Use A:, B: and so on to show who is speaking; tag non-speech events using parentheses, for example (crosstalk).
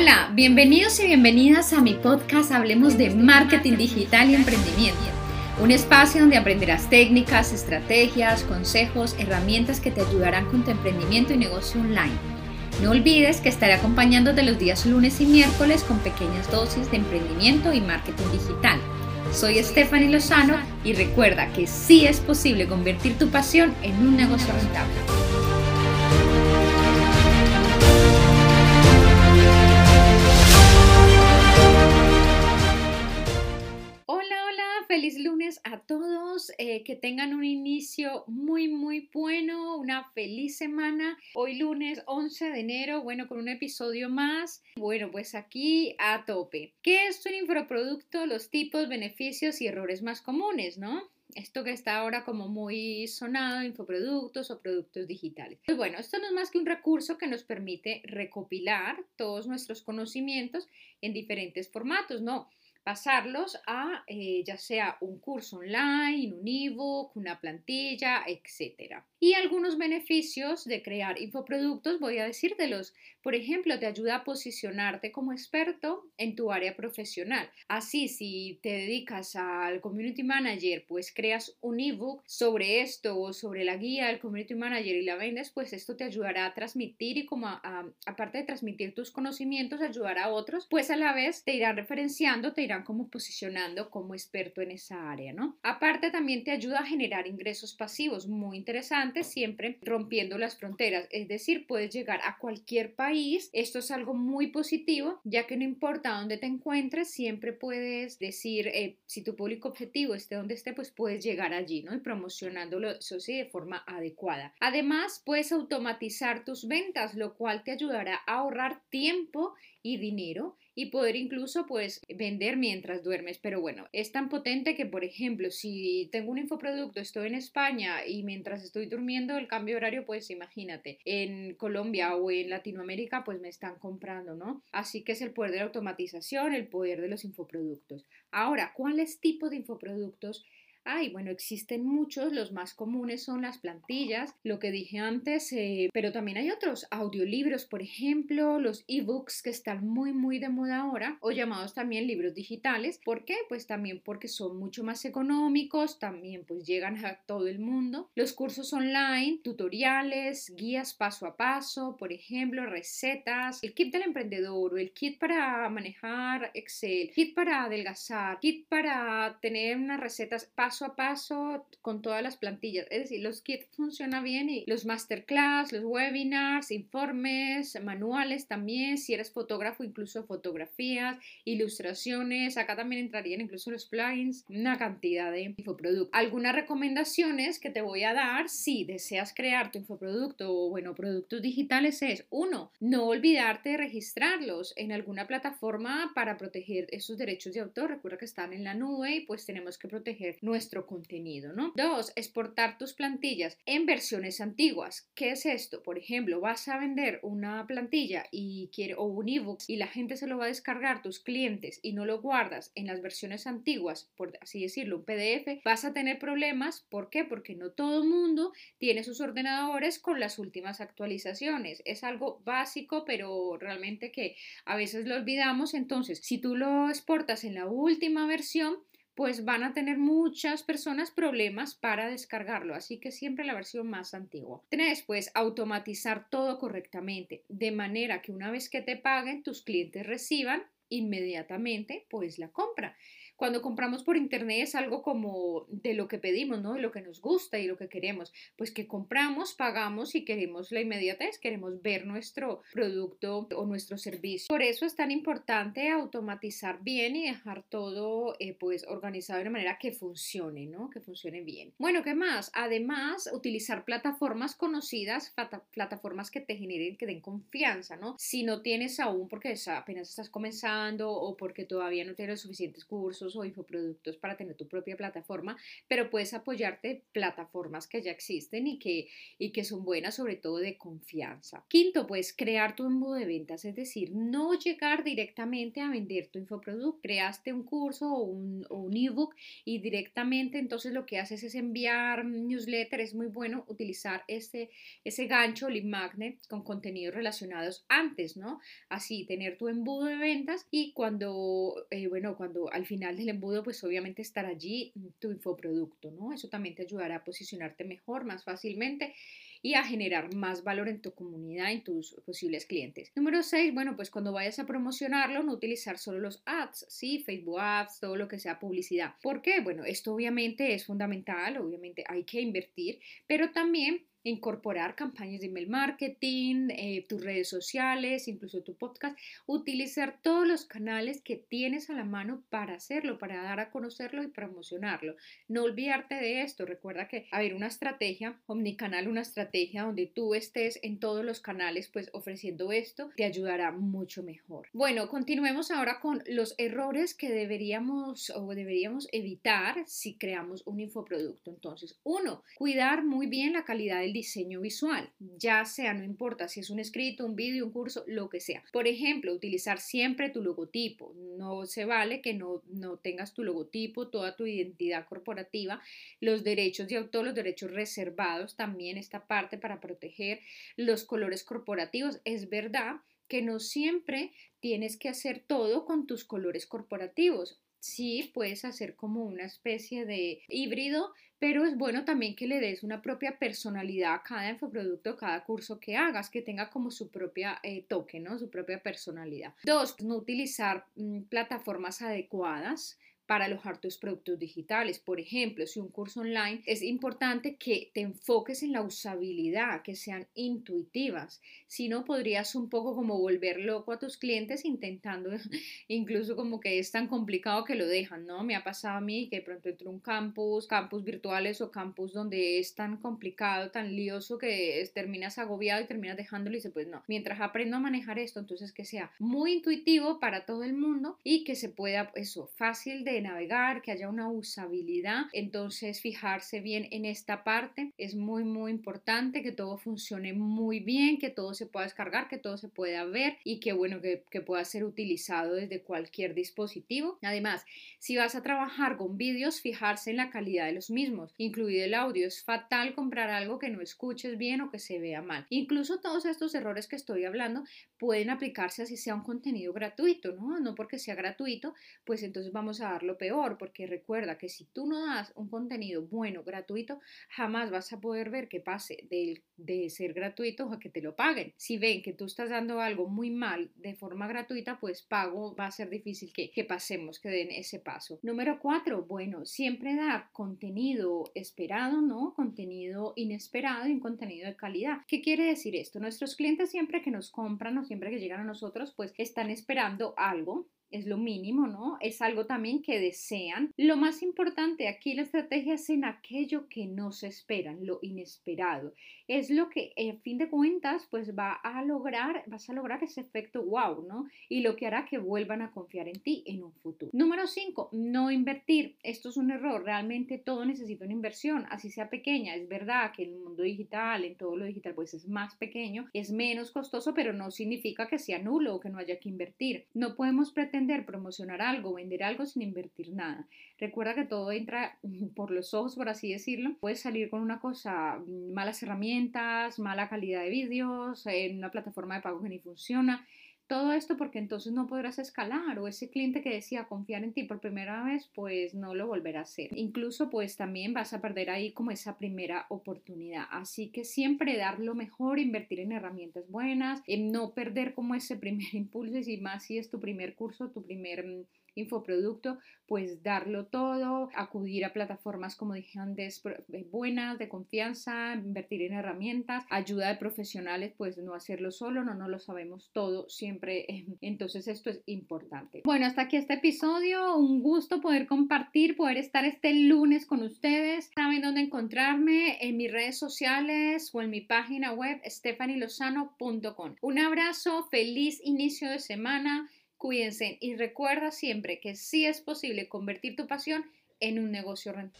A: Hola, bienvenidos y bienvenidas a mi podcast Hablemos de Marketing Digital y Emprendimiento. Un espacio donde aprenderás técnicas, estrategias, consejos, herramientas que te ayudarán con tu emprendimiento y negocio online. No olvides que estaré acompañándote los días lunes y miércoles con pequeñas dosis de emprendimiento y marketing digital. Soy Stephanie Lozano y recuerda que sí es posible convertir tu pasión en un negocio rentable. Feliz lunes a todos, eh, que tengan un inicio muy, muy bueno, una feliz semana. Hoy lunes 11 de enero, bueno, con un episodio más. Bueno, pues aquí a tope. ¿Qué es un infoproducto? Los tipos, beneficios y errores más comunes, ¿no? esto que está ahora como muy sonado, infoproductos o productos digitales. Pues bueno, esto no es más que un recurso que nos permite recopilar todos nuestros conocimientos en diferentes formatos, ¿no? Pasarlos a eh, ya sea un curso online, un ebook, una plantilla, etc. Y algunos beneficios de crear infoproductos, voy a decir de los, por ejemplo, te ayuda a posicionarte como experto en tu área profesional. Así, si te dedicas al community manager, pues creas un ebook sobre esto o sobre la guía del community manager y la vendes, pues esto te ayudará a transmitir y como aparte de transmitir tus conocimientos, ayudar a otros, pues a la vez te irán referenciando, te irán como posicionando como experto en esa área, ¿no? Aparte también te ayuda a generar ingresos pasivos muy siempre rompiendo las fronteras, es decir, puedes llegar a cualquier país, esto es algo muy positivo, ya que no importa dónde te encuentres, siempre puedes decir, eh, si tu público objetivo esté donde esté, pues puedes llegar allí, ¿no? Y promocionándolo, eso sí, de forma adecuada. Además, puedes automatizar tus ventas, lo cual te ayudará a ahorrar tiempo y dinero y poder incluso pues vender mientras duermes. Pero bueno, es tan potente que por ejemplo si tengo un infoproducto, estoy en España y mientras estoy durmiendo el cambio horario pues imagínate, en Colombia o en Latinoamérica pues me están comprando, ¿no? Así que es el poder de la automatización, el poder de los infoproductos. Ahora, ¿cuáles tipos de infoproductos? Ay, bueno, existen muchos, los más comunes son las plantillas, lo que dije antes, eh, pero también hay otros, audiolibros, por ejemplo, los ebooks que están muy, muy de moda ahora, o llamados también libros digitales. ¿Por qué? Pues también porque son mucho más económicos, también pues llegan a todo el mundo. Los cursos online, tutoriales, guías paso a paso, por ejemplo, recetas, el kit del emprendedor el kit para manejar Excel, kit para adelgazar, kit para tener unas recetas paso a paso con todas las plantillas. Es decir, los kits funcionan bien y los masterclass, los webinars, informes, manuales también, si eres fotógrafo, incluso fotografías, ilustraciones, acá también entrarían incluso los plugins, una cantidad de infoproductos. Algunas recomendaciones que te voy a dar si deseas crear tu infoproducto o bueno, productos digitales es uno, no olvidarte de registrarlos en alguna plataforma para proteger esos derechos de autor. Recuerda que están en la nube y pues tenemos que proteger nuestros contenido, ¿no? Dos, exportar tus plantillas en versiones antiguas. ¿Qué es esto? Por ejemplo, vas a vender una plantilla y quiere, o un ebook y la gente se lo va a descargar, tus clientes, y no lo guardas en las versiones antiguas, por así decirlo, un PDF, vas a tener problemas. ¿Por qué? Porque no todo el mundo tiene sus ordenadores con las últimas actualizaciones. Es algo básico, pero realmente que a veces lo olvidamos. Entonces, si tú lo exportas en la última versión, pues van a tener muchas personas problemas para descargarlo, así que siempre la versión más antigua. Tres, pues automatizar todo correctamente, de manera que una vez que te paguen, tus clientes reciban inmediatamente pues la compra. Cuando compramos por internet es algo como de lo que pedimos, ¿no? De lo que nos gusta y lo que queremos. Pues que compramos, pagamos y queremos la inmediatez, queremos ver nuestro producto o nuestro servicio. Por eso es tan importante automatizar bien y dejar todo eh, pues organizado de una manera que funcione, ¿no? Que funcione bien. Bueno, ¿qué más? Además, utilizar plataformas conocidas, plataformas que te generen, que den confianza, ¿no? Si no tienes aún, porque apenas estás comenzando, o porque todavía no tienes suficientes cursos o infoproductos para tener tu propia plataforma, pero puedes apoyarte plataformas que ya existen y que, y que son buenas, sobre todo de confianza. Quinto, puedes crear tu embudo de ventas, es decir, no llegar directamente a vender tu infoproducto. Creaste un curso o un, o un ebook y directamente entonces lo que haces es enviar newsletter. Es muy bueno utilizar ese, ese gancho, lead magnet, con contenidos relacionados antes, ¿no? Así, tener tu embudo de ventas y cuando, eh, bueno, cuando al final del embudo, pues obviamente estar allí tu infoproducto, ¿no? Eso también te ayudará a posicionarte mejor, más fácilmente y a generar más valor en tu comunidad, en tus posibles clientes. Número 6, bueno, pues cuando vayas a promocionarlo, no utilizar solo los ads, ¿sí? Facebook ads, todo lo que sea publicidad. ¿Por qué? Bueno, esto obviamente es fundamental, obviamente hay que invertir, pero también incorporar campañas de email marketing, eh, tus redes sociales, incluso tu podcast, utilizar todos los canales que tienes a la mano para hacerlo, para dar a conocerlo y promocionarlo. No olvidarte de esto. Recuerda que haber una estrategia omnicanal, una estrategia donde tú estés en todos los canales, pues ofreciendo esto, te ayudará mucho mejor. Bueno, continuemos ahora con los errores que deberíamos o deberíamos evitar si creamos un infoproducto. Entonces, uno, cuidar muy bien la calidad del diseño visual, ya sea, no importa si es un escrito, un vídeo, un curso, lo que sea. Por ejemplo, utilizar siempre tu logotipo. No se vale que no, no tengas tu logotipo, toda tu identidad corporativa, los derechos de autor, los derechos reservados, también esta parte para proteger los colores corporativos. Es verdad que no siempre tienes que hacer todo con tus colores corporativos. Sí, puedes hacer como una especie de híbrido, pero es bueno también que le des una propia personalidad a cada infoproducto, cada curso que hagas, que tenga como su propia eh, toque, ¿no? Su propia personalidad. Dos, no utilizar mm, plataformas adecuadas para alojar tus productos digitales. Por ejemplo, si un curso online es importante que te enfoques en la usabilidad, que sean intuitivas. Si no, podrías un poco como volver loco a tus clientes intentando, (laughs) incluso como que es tan complicado que lo dejan, ¿no? Me ha pasado a mí que de pronto entro un campus, campus virtuales o campus donde es tan complicado, tan lioso que terminas agobiado y terminas dejándolo y dices, pues no, mientras aprendo a manejar esto, entonces que sea muy intuitivo para todo el mundo y que se pueda, eso, fácil de navegar, que haya una usabilidad. Entonces, fijarse bien en esta parte es muy, muy importante, que todo funcione muy bien, que todo se pueda descargar, que todo se pueda ver y que, bueno, que, pueda ser utilizado desde cualquier dispositivo. Además, si vas a trabajar con vídeos, fijarse en la calidad de los mismos, incluido el audio. Es fatal comprar algo que no escuches bien o que se vea mal. Incluso todos estos errores que estoy hablando pueden aplicarse así sea un contenido gratuito, ¿no? No porque sea gratuito, pues entonces vamos a darlo peor, porque recuerda que si tú no das un contenido bueno, gratuito, jamás vas a poder ver que pase de, de ser gratuito a que te lo paguen. Si ven que tú estás dando algo muy mal de forma gratuita, pues pago va a ser difícil que, que pasemos, que den ese paso. Número cuatro, bueno, siempre dar contenido esperado, ¿no? Contenido inesperado y un contenido de calidad. ¿Qué quiere decir esto? Nuestros clientes siempre que nos compran o siempre que llegan a nosotros, pues están esperando algo es lo mínimo, ¿no? Es algo también que desean. Lo más importante aquí la estrategia es en aquello que no se esperan, lo inesperado. Es lo que, en fin de cuentas, pues va a lograr, vas a lograr ese efecto wow, ¿no? Y lo que hará que vuelvan a confiar en ti en un futuro. Número 5, no invertir. Esto es un error. Realmente todo necesita una inversión, así sea pequeña. Es verdad que en el mundo digital, en todo lo digital, pues es más pequeño, es menos costoso, pero no significa que sea nulo o que no haya que invertir. No podemos pretender promocionar algo, vender algo sin invertir nada. Recuerda que todo entra (laughs) por los ojos, por así decirlo. Puedes salir con una cosa, mm, malas herramientas, mala calidad de vídeos, en una plataforma de pago que ni funciona. Todo esto porque entonces no podrás escalar o ese cliente que decía confiar en ti por primera vez, pues no lo volverá a hacer. Incluso pues también vas a perder ahí como esa primera oportunidad. Así que siempre dar lo mejor, invertir en herramientas buenas, en no perder como ese (laughs) primer impulso y más si es tu primer curso, tu primer mm, infoproducto, pues darlo todo, acudir a plataformas, como dije antes, eh, buenas, de confianza, invertir en herramientas, ayuda de profesionales, pues no hacerlo solo, no, no lo sabemos todo siempre. (laughs) Entonces esto es importante. Bueno, hasta aquí este episodio. Un gusto poder compartir, poder estar este lunes con ustedes. Saben dónde encontrarme en mis redes sociales o en mi página web stephanilozano.com. Un abrazo, feliz inicio de semana Cuídense y recuerda siempre que sí es posible convertir tu pasión en un negocio rentable.